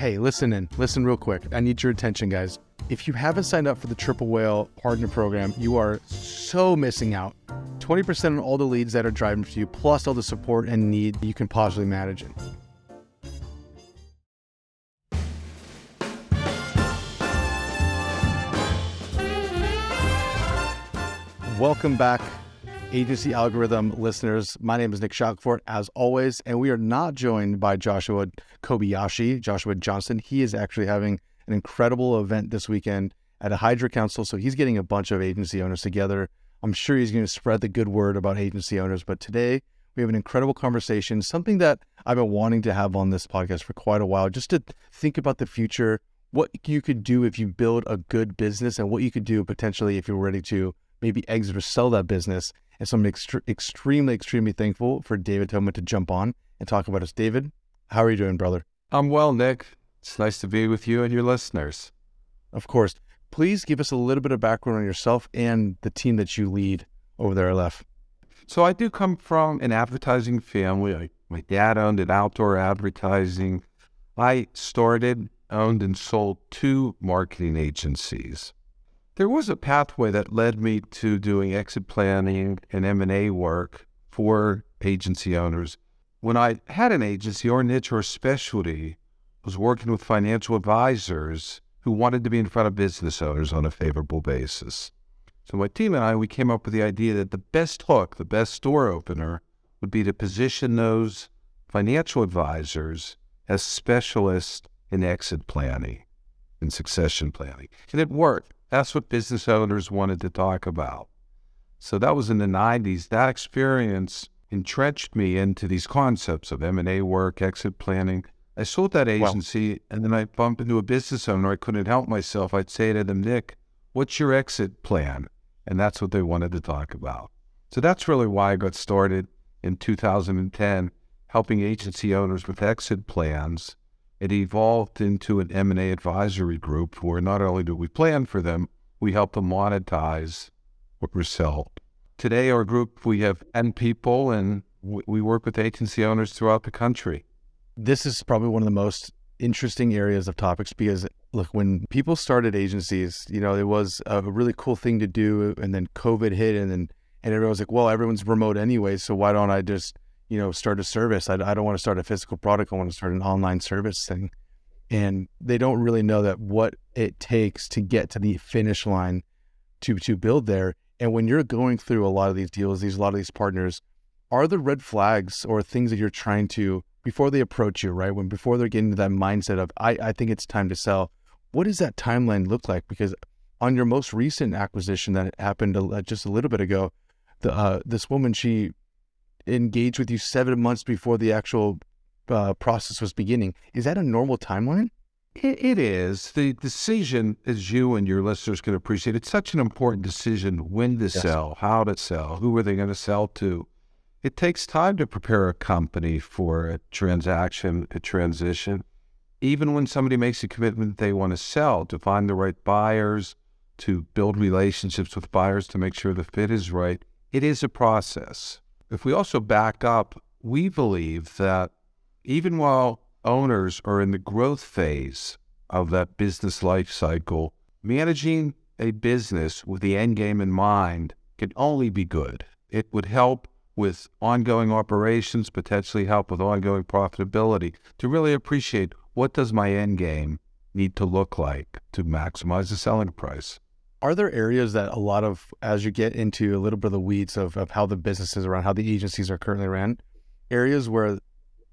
Hey, listen in. Listen real quick. I need your attention, guys. If you haven't signed up for the Triple Whale Partner Program, you are so missing out. 20% on all the leads that are driving for you, plus all the support and need you can possibly manage it. Welcome back, Agency Algorithm listeners. My name is Nick Shackelford, as always, and we are not joined by Joshua Kobayashi, Joshua Johnson. He is actually having an incredible event this weekend at a Hydra Council. So he's getting a bunch of agency owners together. I'm sure he's going to spread the good word about agency owners. But today we have an incredible conversation, something that I've been wanting to have on this podcast for quite a while, just to think about the future, what you could do if you build a good business, and what you could do potentially if you're ready to maybe exit or sell that business. And so I'm ext- extremely, extremely thankful for David Tobin to jump on and talk about us. David, how are you doing, brother? I'm well, Nick. It's nice to be with you and your listeners. Of course. Please give us a little bit of background on yourself and the team that you lead over there at LF. So I do come from an advertising family. I, my dad owned an outdoor advertising. I started, owned, and sold two marketing agencies. There was a pathway that led me to doing exit planning and M&A work for agency owners. When I had an agency or niche or specialty, was working with financial advisors who wanted to be in front of business owners on a favorable basis. So my team and I, we came up with the idea that the best hook, the best door opener, would be to position those financial advisors as specialists in exit planning and succession planning. And it worked. That's what business owners wanted to talk about. So that was in the 90s. That experience entrenched me into these concepts of M&A work, exit planning, I sold that agency, and then I bumped into a business owner. I couldn't help myself. I'd say to them, Nick, what's your exit plan? And that's what they wanted to talk about. So that's really why I got started in 2010, helping agency owners with exit plans. It evolved into an M&A advisory group where not only do we plan for them, we help them monetize what we sell. Today, our group, we have 10 people, and we work with agency owners throughout the country this is probably one of the most interesting areas of topics because look when people started agencies you know it was a really cool thing to do and then covid hit and then and everyone was like well everyone's remote anyway so why don't i just you know start a service i, I don't want to start a physical product i want to start an online service thing and they don't really know that what it takes to get to the finish line to to build there and when you're going through a lot of these deals these a lot of these partners are the red flags or things that you're trying to before they approach you, right? When before they're getting to that mindset of I, I think it's time to sell. What does that timeline look like? Because on your most recent acquisition that happened just a little bit ago, the uh, this woman she engaged with you seven months before the actual uh, process was beginning. Is that a normal timeline? It, it is. The decision, as you and your listeners can appreciate, it's such an important decision when to yes. sell, how to sell, who are they going to sell to. It takes time to prepare a company for a transaction, a transition. Even when somebody makes a commitment they want to sell, to find the right buyers, to build relationships with buyers to make sure the fit is right, it is a process. If we also back up, we believe that even while owners are in the growth phase of that business life cycle, managing a business with the end game in mind can only be good. It would help with ongoing operations, potentially help with ongoing profitability to really appreciate what does my end game need to look like to maximize the selling price. Are there areas that a lot of, as you get into a little bit of the weeds of, of how the businesses around, how the agencies are currently ran, areas where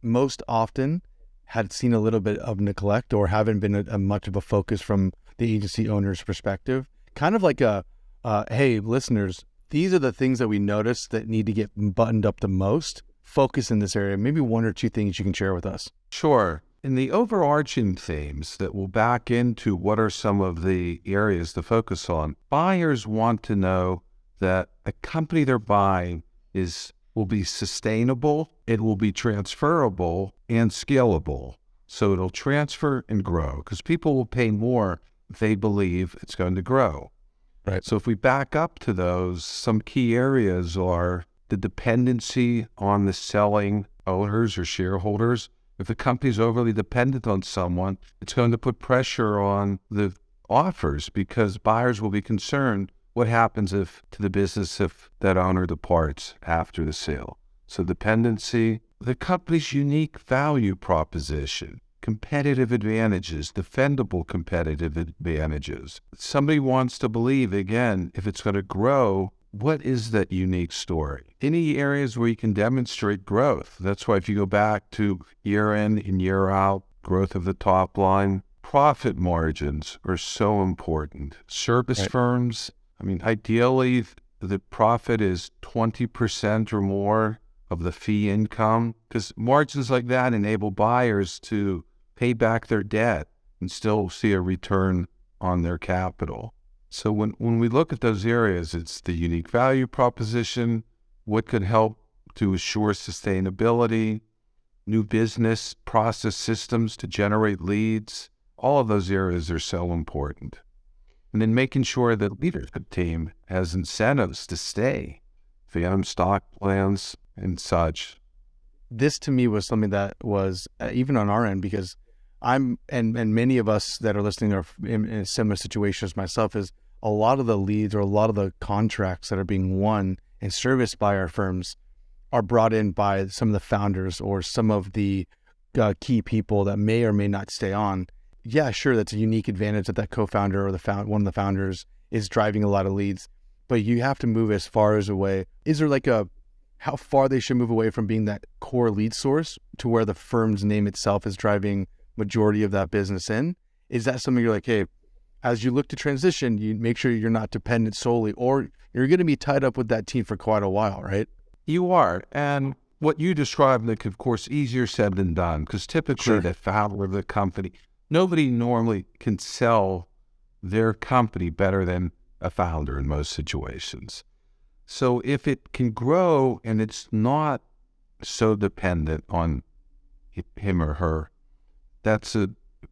most often had seen a little bit of neglect or haven't been a, a much of a focus from the agency owner's perspective? Kind of like a, uh, hey, listeners, these are the things that we notice that need to get buttoned up the most. Focus in this area. Maybe one or two things you can share with us. Sure. In the overarching themes that will back into what are some of the areas to focus on, buyers want to know that the company they're buying is will be sustainable, it will be transferable and scalable. So it'll transfer and grow because people will pay more if they believe it's going to grow. Right. So if we back up to those, some key areas are the dependency on the selling owners or shareholders If the company's overly dependent on someone, it's going to put pressure on the offers because buyers will be concerned what happens if to the business if that owner departs after the sale. So dependency, the company's unique value proposition, competitive advantages, defendable competitive advantages. Somebody wants to believe again if it's going to grow, what is that unique story? Any areas where you can demonstrate growth. That's why if you go back to year in and year out, growth of the top line, profit margins are so important. Service right. firms, I mean, ideally, the profit is 20% or more of the fee income because margins like that enable buyers to pay back their debt and still see a return on their capital. So when, when we look at those areas, it's the unique value proposition, what could help to assure sustainability, new business process systems to generate leads. All of those areas are so important. And then making sure that leadership team has incentives to stay, phantom stock plans and such. This to me was something that was uh, even on our end because I'm and and many of us that are listening are in, in similar situations myself. Is a lot of the leads or a lot of the contracts that are being won and serviced by our firms are brought in by some of the founders or some of the uh, key people that may or may not stay on. Yeah, sure, that's a unique advantage that that co-founder or the found, one of the founders is driving a lot of leads, but you have to move as far as away. Is there like a how far they should move away from being that core lead source to where the firm's name itself is driving majority of that business in? Is that something you're like, hey, as you look to transition, you make sure you're not dependent solely, or you're going to be tied up with that team for quite a while, right? You are. And what you described, Nick, of course, easier said than done, because typically sure. the founder of the company, nobody normally can sell their company better than a founder in most situations. So if it can grow and it's not so dependent on him or her, that's a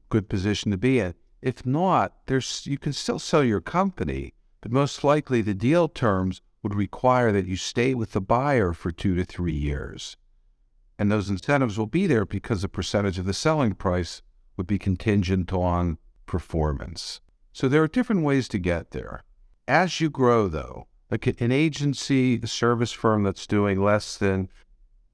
good position to be in. If not, there's you can still sell your company, but most likely the deal terms would require that you stay with the buyer for two to three years. And those incentives will be there because a percentage of the selling price would be contingent on performance. So there are different ways to get there. As you grow, though, like an agency, a service firm that's doing less than,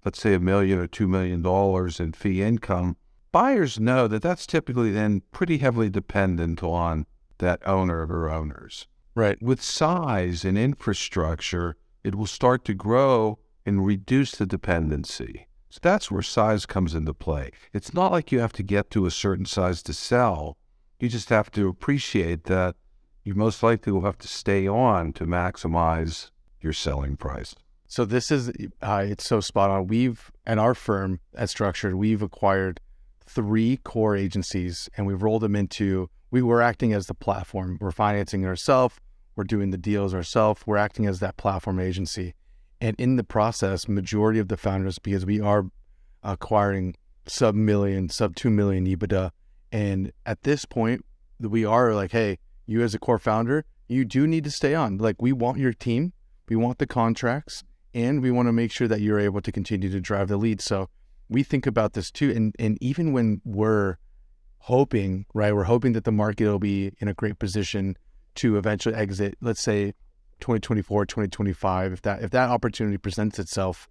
let's say, a million or two million dollars in fee income, buyers know that that's typically then pretty heavily dependent on that owner or owners. Right. With size and infrastructure, it will start to grow and reduce the dependency. So that's where size comes into play. It's not like you have to get to a certain size to sell. You just have to appreciate that you most likely will have to stay on to maximize your selling price. So this is uh, it's so spot on. We've at our firm at Structured, we've acquired three core agencies and we've rolled them into we were acting as the platform. We're financing ourselves, we're doing the deals ourselves, we're acting as that platform agency. And in the process, majority of the founders, because we are acquiring sub million, sub two million EBITDA. And at this point, we are like, hey, you as a core founder, you do need to stay on. Like we want your team, we want the contracts, and we want to make sure that you're able to continue to drive the lead. So we think about this too. And and even when we're hoping, right, we're hoping that the market will be in a great position to eventually exit, let's say 2024, 2025, if that if that opportunity presents itself,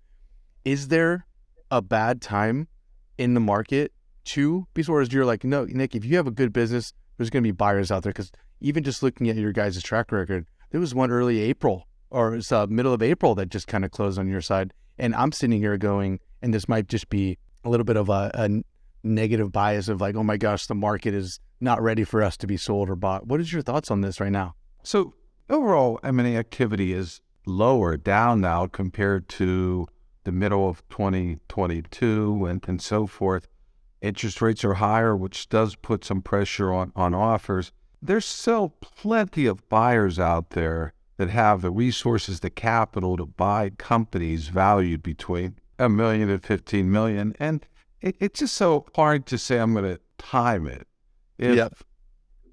is there a bad time in the market to be of you're like, no, Nick, if you have a good business, there's going to be buyers out there because even just looking at your guys' track record, there was one early April or it's uh, middle of April that just kind of closed on your side, and I'm sitting here going, and this might just be a little bit of a, a negative bias of like, oh my gosh, the market is not ready for us to be sold or bought. What is your thoughts on this right now? So overall, M&A activity is lower down now compared to the middle of 2022 and, and so forth. Interest rates are higher, which does put some pressure on, on offers. There's still plenty of buyers out there that have the resources, the capital to buy companies valued between a million to and 15 million. And it, it's just so hard to say I'm going to time it. If yep.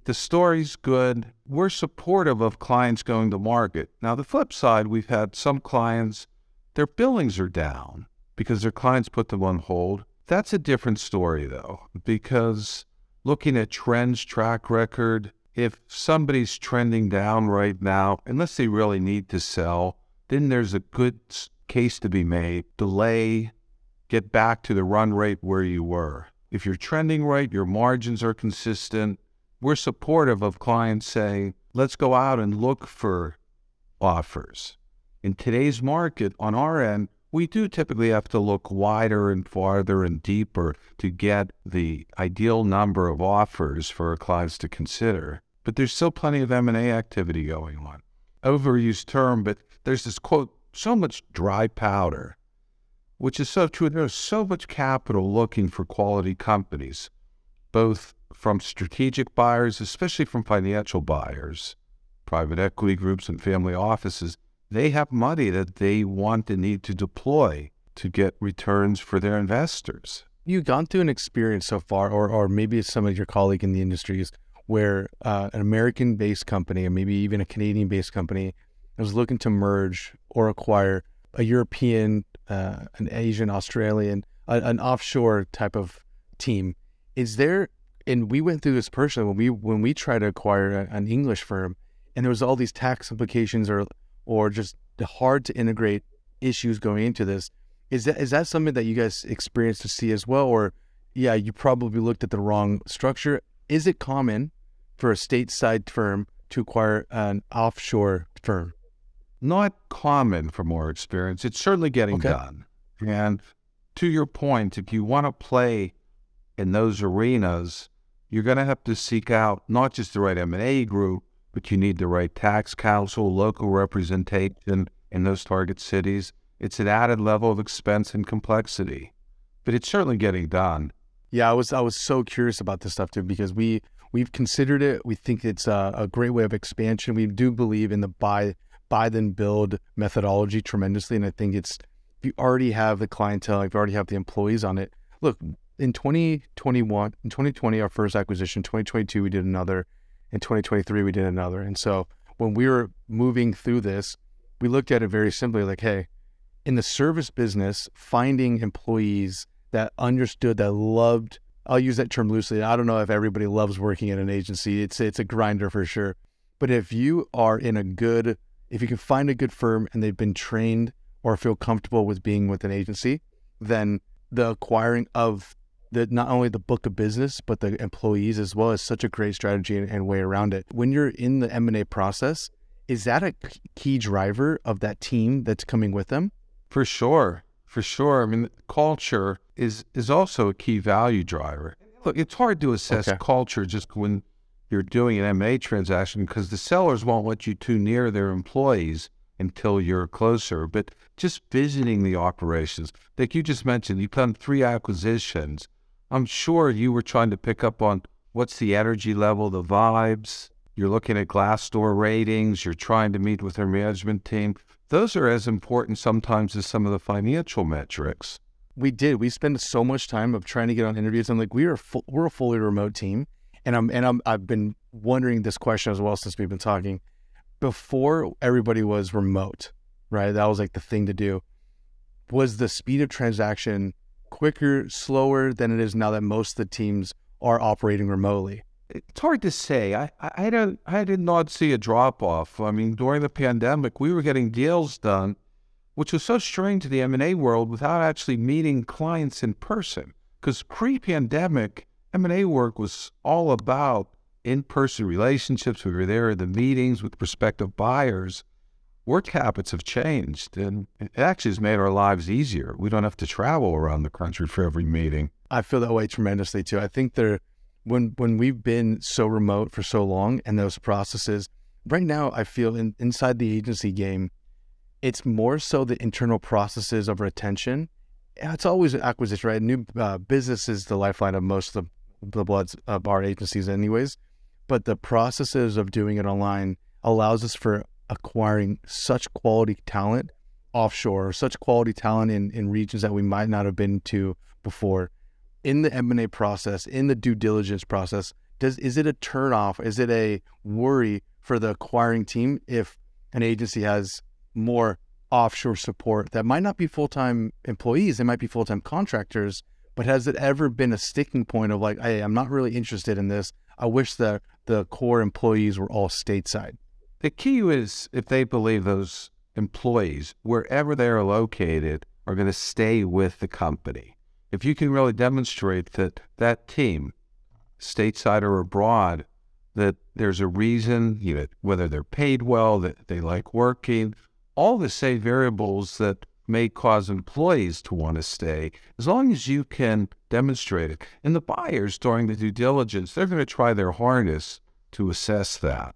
the story's good, we're supportive of clients going to market. Now, the flip side, we've had some clients, their billings are down because their clients put them on hold. That's a different story, though, because looking at trends, track record, if somebody's trending down right now, unless they really need to sell, then there's a good case to be made. Delay, get back to the run rate where you were. If you're trending right, your margins are consistent. We're supportive of clients saying, let's go out and look for offers. In today's market, on our end, we do typically have to look wider and farther and deeper to get the ideal number of offers for our clients to consider. But there's still plenty of M&A activity going on. Overused term, but there's this quote, so much dry powder, which is so true. There's so much capital looking for quality companies, both from strategic buyers, especially from financial buyers, private equity groups and family offices, they have money that they want and need to deploy to get returns for their investors. You've gone through an experience so far, or, or maybe some of your colleague in the industries, where uh, an American based company, or maybe even a Canadian based company, is looking to merge or acquire a European, uh, an Asian, Australian, a, an offshore type of team. Is there, and we went through this personally when we when we tried to acquire a, an English firm, and there was all these tax implications or or just hard to integrate issues going into this. Is that is that something that you guys experienced to see as well, or yeah, you probably looked at the wrong structure? Is it common for a stateside firm to acquire an offshore firm? Not common from our experience. It's certainly getting okay. done. And to your point, if you want to play in those arenas, you're going to have to seek out not just the right M&A group, but you need the right tax counsel, local representation in those target cities. It's an added level of expense and complexity, but it's certainly getting done. Yeah, I was I was so curious about this stuff too because we we've considered it. We think it's a, a great way of expansion. We do believe in the buy buy then build methodology tremendously, and I think it's if you already have the clientele, if you already have the employees on it. Look, in 2021, in 2020, our first acquisition. 2022, we did another in 2023 we did another and so when we were moving through this we looked at it very simply like hey in the service business finding employees that understood that loved I'll use that term loosely I don't know if everybody loves working at an agency it's it's a grinder for sure but if you are in a good if you can find a good firm and they've been trained or feel comfortable with being with an agency then the acquiring of the not only the book of business but the employees as well is such a great strategy and, and way around it. When you're in the M and A process, is that a key driver of that team that's coming with them? For sure, for sure. I mean, culture is is also a key value driver. Look, it's hard to assess okay. culture just when you're doing an M&A transaction because the sellers won't let you too near their employees until you're closer. But just visiting the operations, like you just mentioned, you've done three acquisitions. I'm sure you were trying to pick up on what's the energy level, the vibes. You're looking at Glassdoor ratings. You're trying to meet with their management team. Those are as important sometimes as some of the financial metrics. We did. We spent so much time of trying to get on interviews. I'm like, we are we're a fully remote team, and I'm and I'm I've been wondering this question as well since we've been talking. Before everybody was remote, right? That was like the thing to do. Was the speed of transaction quicker, slower than it is now that most of the teams are operating remotely? It's hard to say. I, I, don't, I did not see a drop off. I mean, during the pandemic, we were getting deals done, which was so strange to the M&A world without actually meeting clients in person. Because pre-pandemic, M&A work was all about in-person relationships. We were there at the meetings with prospective buyers work habits have changed and it actually has made our lives easier. We don't have to travel around the country for every meeting. I feel that way tremendously too. I think there when when we've been so remote for so long and those processes right now I feel in, inside the agency game it's more so the internal processes of retention. It's always acquisition, right? New uh, business is the lifeline of most of the, the bloods uh, of our agencies, anyways. But the processes of doing it online allows us for acquiring such quality talent offshore, such quality talent in, in regions that we might not have been to before. In the M&A process, in the due diligence process, does is it a turnoff? Is it a worry for the acquiring team if an agency has more offshore support that might not be full-time employees, they might be full-time contractors, But has it ever been a sticking point of like, hey, I'm not really interested in this. I wish that the core employees were all stateside. The key is if they believe those employees, wherever they are located, are going to stay with the company. If you can really demonstrate that that team, stateside or abroad, that there's a reason, you know, whether they're paid well, that they like working, all the same variables that may cause employees to want to stay, as long as you can demonstrate it. And the buyers during the due diligence, they're going to try their hardest to assess that.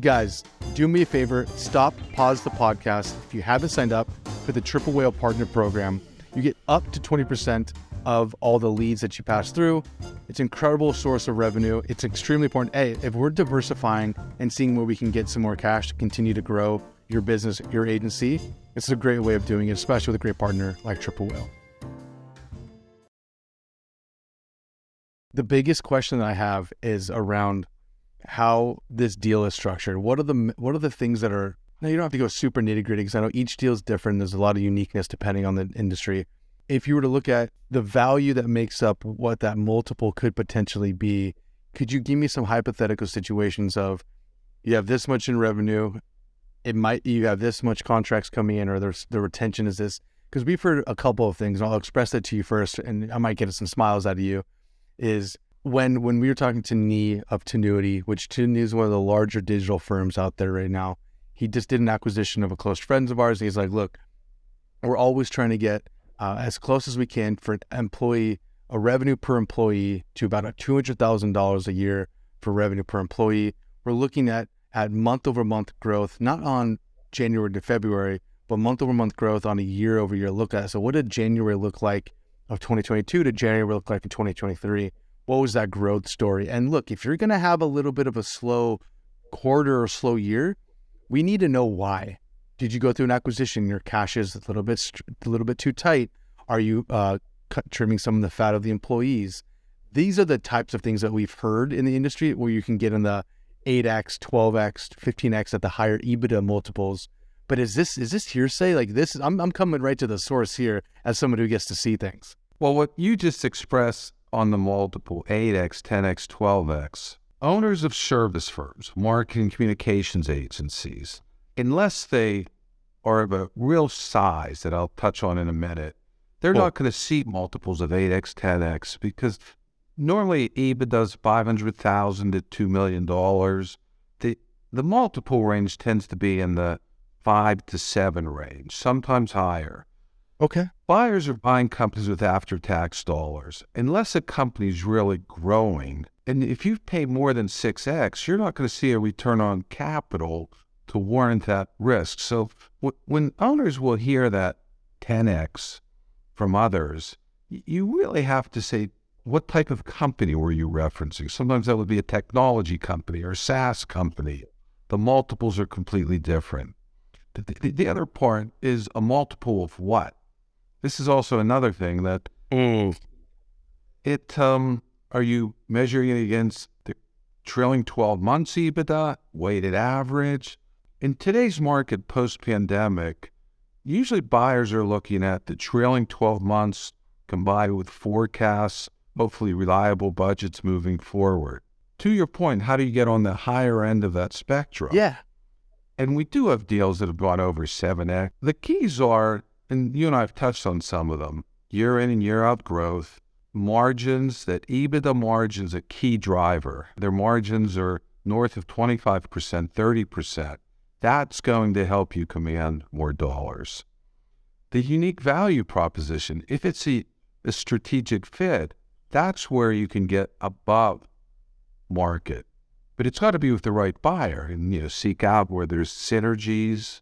Guys, do me a favor, stop, pause the podcast. If you haven't signed up for the Triple Whale Partner Program, you get up to 20% of all the leads that you pass through. It's an incredible source of revenue. It's extremely important. Hey, if we're diversifying and seeing where we can get some more cash to continue to grow your business, your agency, it's a great way of doing it, especially with a great partner like Triple Whale. The biggest question that I have is around how this deal is structured. What are the what are the things that are now you don't have to go super nitty gritty because I know each deal is different. There's a lot of uniqueness depending on the industry if you were to look at the value that makes up what that multiple could potentially be, could you give me some hypothetical situations of you have this much in revenue, it might you have this much contracts coming in, or there's the retention is this? Because we've heard a couple of things, and I'll express that to you first, and I might get some smiles out of you. Is when when we were talking to Nee of Tinuiti, which Tinuiti is one of the larger digital firms out there right now. He just did an acquisition of a close friends of ours. And he's like, look, we're always trying to get uh, as close as we can for an employee, a revenue per employee to about $200,000 a year for revenue per employee. We're looking at at month over month growth, not on January to February, but month over month growth on a year over year look at. So what did January look like of 2022 to January look like in 2023? What was that growth story? And look, if you're going to have a little bit of a slow quarter or slow year, we need to know why. Did you go through an acquisition? Your cash is a little bit a little bit too tight. Are you uh, cut, trimming some of the fat of the employees? These are the types of things that we've heard in the industry where you can get in the 8x, 12x, 15x at the higher EBITDA multiples. But is this is this hearsay? Like this? I'm I'm coming right to the source here as someone who gets to see things. Well, what you just expressed on the multiple 8x, 10x, 12x, owners of service firms, marketing communications agencies, unless they are of a real size that I'll touch on in a minute, they're not going to see multiples of 8x, 10x because normally EBITDA does 500,000 to $2 million. The, the multiple range tends to be in the five to seven range, sometimes higher. Okay. Buyers are buying companies with after tax dollars. Unless a company's really growing, and if you pay more than 6x, you're not going to see a return on capital to warrant that risk. So w- when owners will hear that 10x from others, you really have to say, what type of company were you referencing? Sometimes that would be a technology company or a SaaS company. The multiples are completely different. The, the, the other part is a multiple of what? This is also another thing that mm. it um are you measuring it against the trailing 12 months EBITDA, weighted average, in today's market post pandemic, usually buyers are looking at the trailing 12 months combined with forecasts, hopefully reliable budgets moving forward. To your point, how do you get on the higher end of that spectrum? Yeah. And we do have deals that have gone over 7x. The keys are, and you and I have touched on some of them year in and year out growth, margins, that EBITDA margins a key driver. Their margins are north of 25%, 30%. That's going to help you command more dollars. The unique value proposition, if it's a, a strategic fit, that's where you can get above market. But it's got to be with the right buyer and you know seek out where there's synergies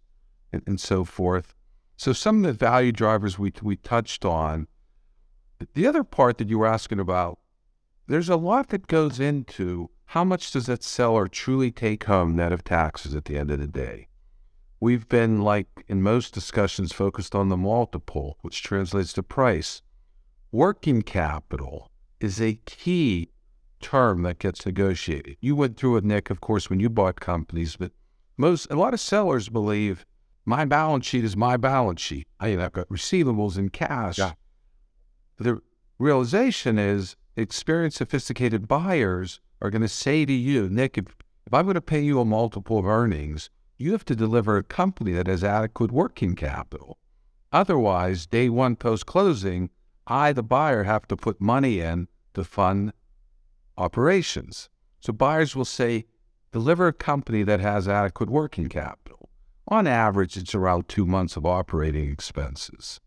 and, and so forth. So some of the value drivers we we touched on. The other part that you were asking about, there's a lot that goes into how much does that seller truly take home net of taxes at the end of the day? We've been, like in most discussions, focused on the multiple, which translates to price. Working capital is a key term that gets negotiated. You went through it, Nick, of course, when you bought companies, but most a lot of sellers believe My balance sheet is my balance sheet. I have got receivables and cash. Yeah. The realization is experienced, sophisticated buyers are going to say to you, Nick, if, if I'm going to pay you a multiple of earnings, you have to deliver a company that has adequate working capital. Otherwise, day one post closing, I, the buyer, have to put money in to fund operations. So buyers will say, deliver a company that has adequate working capital. On average, it's around two months of operating expenses.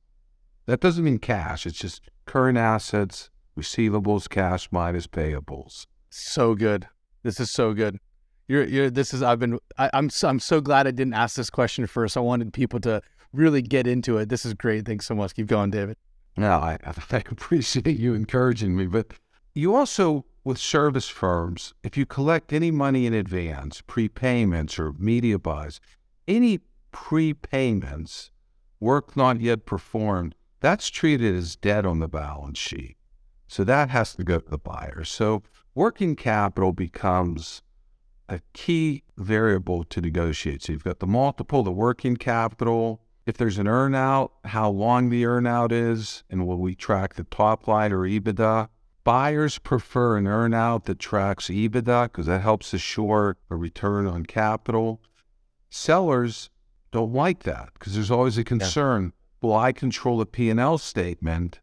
That doesn't mean cash, it's just current assets, receivables, cash minus payables. So good. This is so good. You're, you're, this is, I've been, I, I'm, so, I'm so glad I didn't ask this question first. I wanted people to really get into it. This is great. Thanks so much. Keep going, David. No, I, I appreciate you encouraging me, but you also, with service firms, if you collect any money in advance, prepayments or media buys, any prepayments, work not yet performed, that's treated as debt on the balance sheet. So that has to go to the buyer. So working capital becomes a key variable to negotiate. So you've got the multiple, the working capital. If there's an earnout, how long the earnout is, and will we track the top line or EBITDA? Buyers prefer an earnout that tracks EBITDA because that helps assure a return on capital. Sellers don't like that because there's always a concern. Yeah. Will I control a P&L statement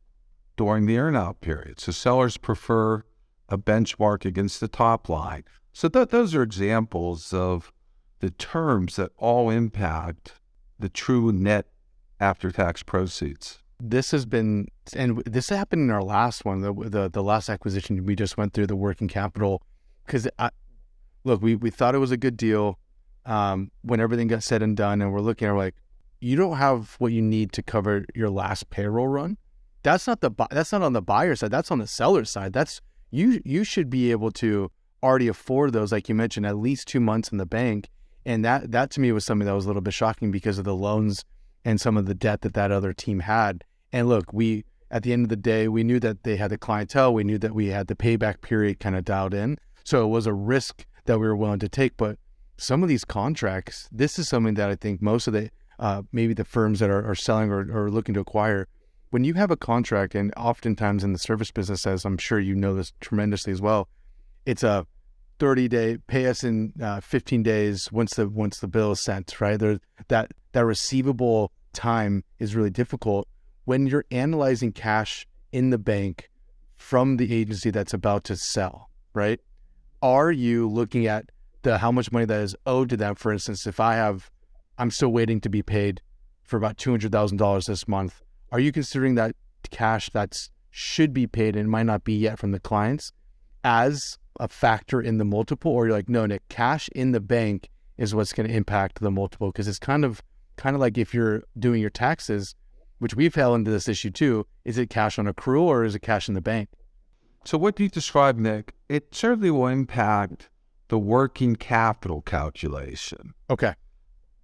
during the earnout period? So sellers prefer a benchmark against the top line. So th- those are examples of the terms that all impact the true net after tax proceeds. This has been, and this happened in our last one, the the, the last acquisition we just went through, the working capital. Because look, we we thought it was a good deal um, when everything got said and done, and we're looking at like, you don't have what you need to cover your last payroll run. That's not the that's not on the buyer side. That's on the seller side. That's you you should be able to already afford those, like you mentioned, at least two months in the bank. And that that to me was something that was a little bit shocking because of the loans and some of the debt that that other team had. And look, we at the end of the day, we knew that they had the clientele. We knew that we had the payback period kind of dialed in. So it was a risk that we were willing to take. But some of these contracts, this is something that I think most of the uh, maybe the firms that are, are selling or, or looking to acquire, when you have a contract, and oftentimes in the service business, as I'm sure you know this tremendously as well, it's a 30 day pay us in uh, 15 days once the once the bill is sent right? There that that receivable time is really difficult. When you're analyzing cash in the bank from the agency that's about to sell right? Are you looking at the how much money that is owed to them? For instance if i have i'm still waiting to be paid for about $200000 this month. Are you considering that cash that's should be paid and might not be yet from the clients as a factor in the multiple, or you're like, no, Nick, cash in the bank is what's going to impact the multiple because it's kind of kind of like if you're doing your taxes, which we've held into this issue too. Is it cash on accrual or is it cash in the bank? So what do you described, Nick, it certainly will impact the working capital calculation. Okay.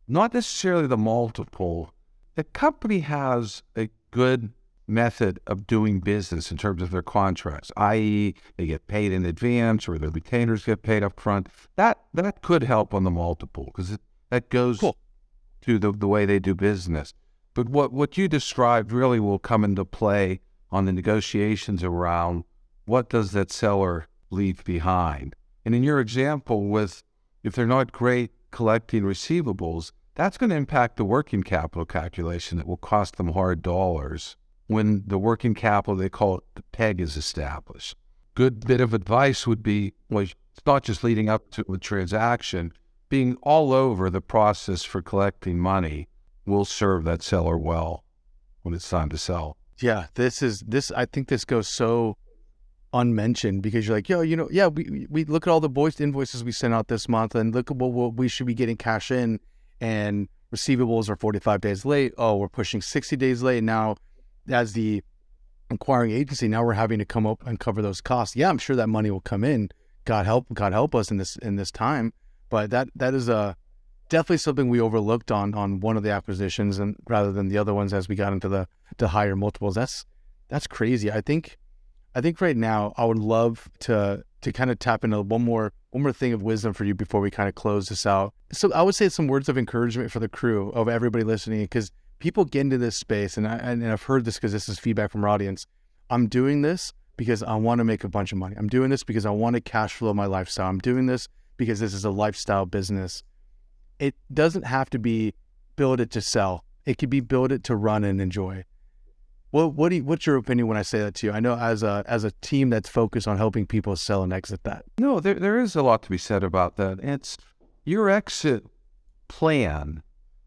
Not necessarily the multiple. The company has a good method of doing business in terms of their contracts, i.e., they get paid in advance or their retainers get paid up front. That that could help on the multiple because that goes cool. to the, the way they do business. But what, what you described really will come into play on the negotiations around what does that seller leave behind. And in your example with if they're not great collecting receivables, that's going to impact the working capital calculation that will cost them hard dollars when the working capital, they call it the peg, is established. Good bit of advice would be well, it's not just leading up to a transaction, being all over the process for collecting money will serve that seller well when it's time to sell. Yeah, this is this. I think this goes so unmentioned because you're like, yo, you know, yeah, we we look at all the voiced invoices we sent out this month, and look at what, what we should be getting cash in, and receivables are 45 days late. Oh, we're pushing 60 days late now as the acquiring agency, now we're having to come up and cover those costs. Yeah, I'm sure that money will come in. God help, God help us in this in this time. But that that is a definitely something we overlooked on on one of the acquisitions, and rather than the other ones as we got into the the higher multiples. That's that's crazy. I think I think right now I would love to to kind of tap into one more one more thing of wisdom for you before we kind of close this out. So I would say some words of encouragement for the crew of everybody listening because people get into this space and I and I've heard this because this is feedback from our audience. I'm doing this because I want to make a bunch of money. I'm doing this because I want to cash flow my lifestyle. I'm doing this because this is a lifestyle business. It doesn't have to be build it to sell. It could be build it to run and enjoy. What you, what's your opinion when I say that to you? I know as a as a team that's focused on helping people sell and exit that. No, there there is a lot to be said about that. It's your exit plan.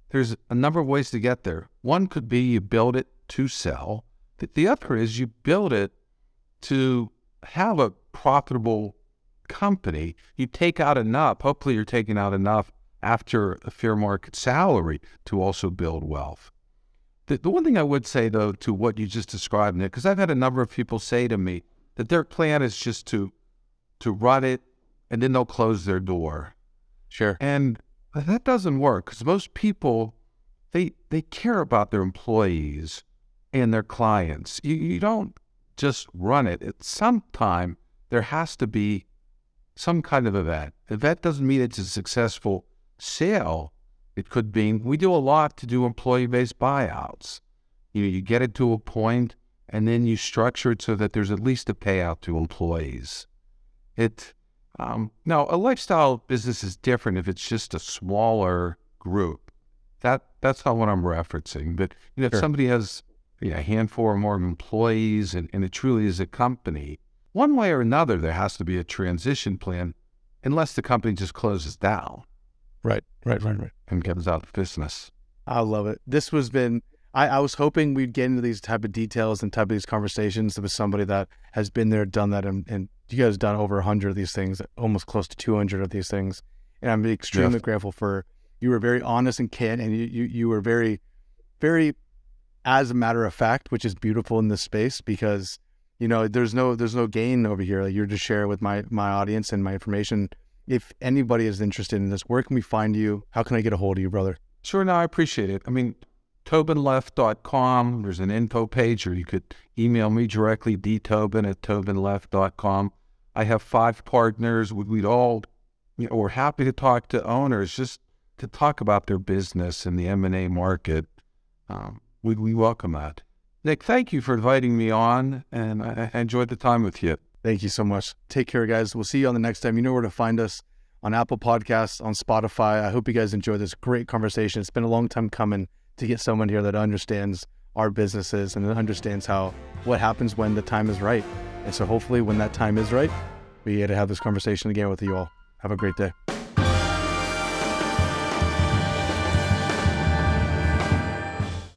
There's a number of ways to get there. One could be you build it to sell. The, the other is you build it to have a profitable company. You take out enough. Hopefully, you're taking out enough after a fair market salary to also build wealth. The, the one thing I would say, though, to what you just described, Nick, because I've had a number of people say to me that their plan is just to to run it and then they'll close their door. Sure. And that doesn't work because most people they they care about their employees and their clients. You, you don't just run it. At some time there has to be some kind of event. That doesn't mean it's a successful sale, it could be we do a lot to do employee-based buyouts. You know, you get it to a point and then you structure it so that there's at least a payout to employees. It um, now a lifestyle business is different if it's just a smaller group. That that's not what I'm referencing. But you know, if somebody has you know, a handful or more employees and, and it truly is a company, one way or another there has to be a transition plan unless the company just closes down Right. Right. Right. Right. and goes out of business. I love it. This was been. I, I was hoping we'd get into these type of details and type of these conversations with somebody that has been there, done that, and, and you guys have done over hundred of these things, almost close to two hundred of these things, and I'm extremely Yeah. grateful for you were very honest and can, and you, you you were very, very, as a matter of fact, which is beautiful in this space because you know there's no there's no gain over here. Like you're just sharing with my my audience and my information. If anybody is interested in this, where can we find you? How can I get a hold of you, brother? Sure, no, I appreciate it. I mean, tobinleff.com, there's an info page, or you could email me directly, dtobin at tobinleff.com. I have five partners. We- We'd all, you know, we're happy to talk to owners just to talk about their business in the M&A market. Um, we, we welcome that. Nick, thank you for inviting me on, and I, I enjoyed the time with you. Thank you so much. Take care, guys. We'll see you on the next time. You know where to find us on Apple Podcasts, on Spotify. I hope you guys enjoy this great conversation. It's been a long time coming to get someone here that understands our businesses and understands how what happens when the time is right. And so hopefully when that time is right, we get to have this conversation again with you all. Have a great day.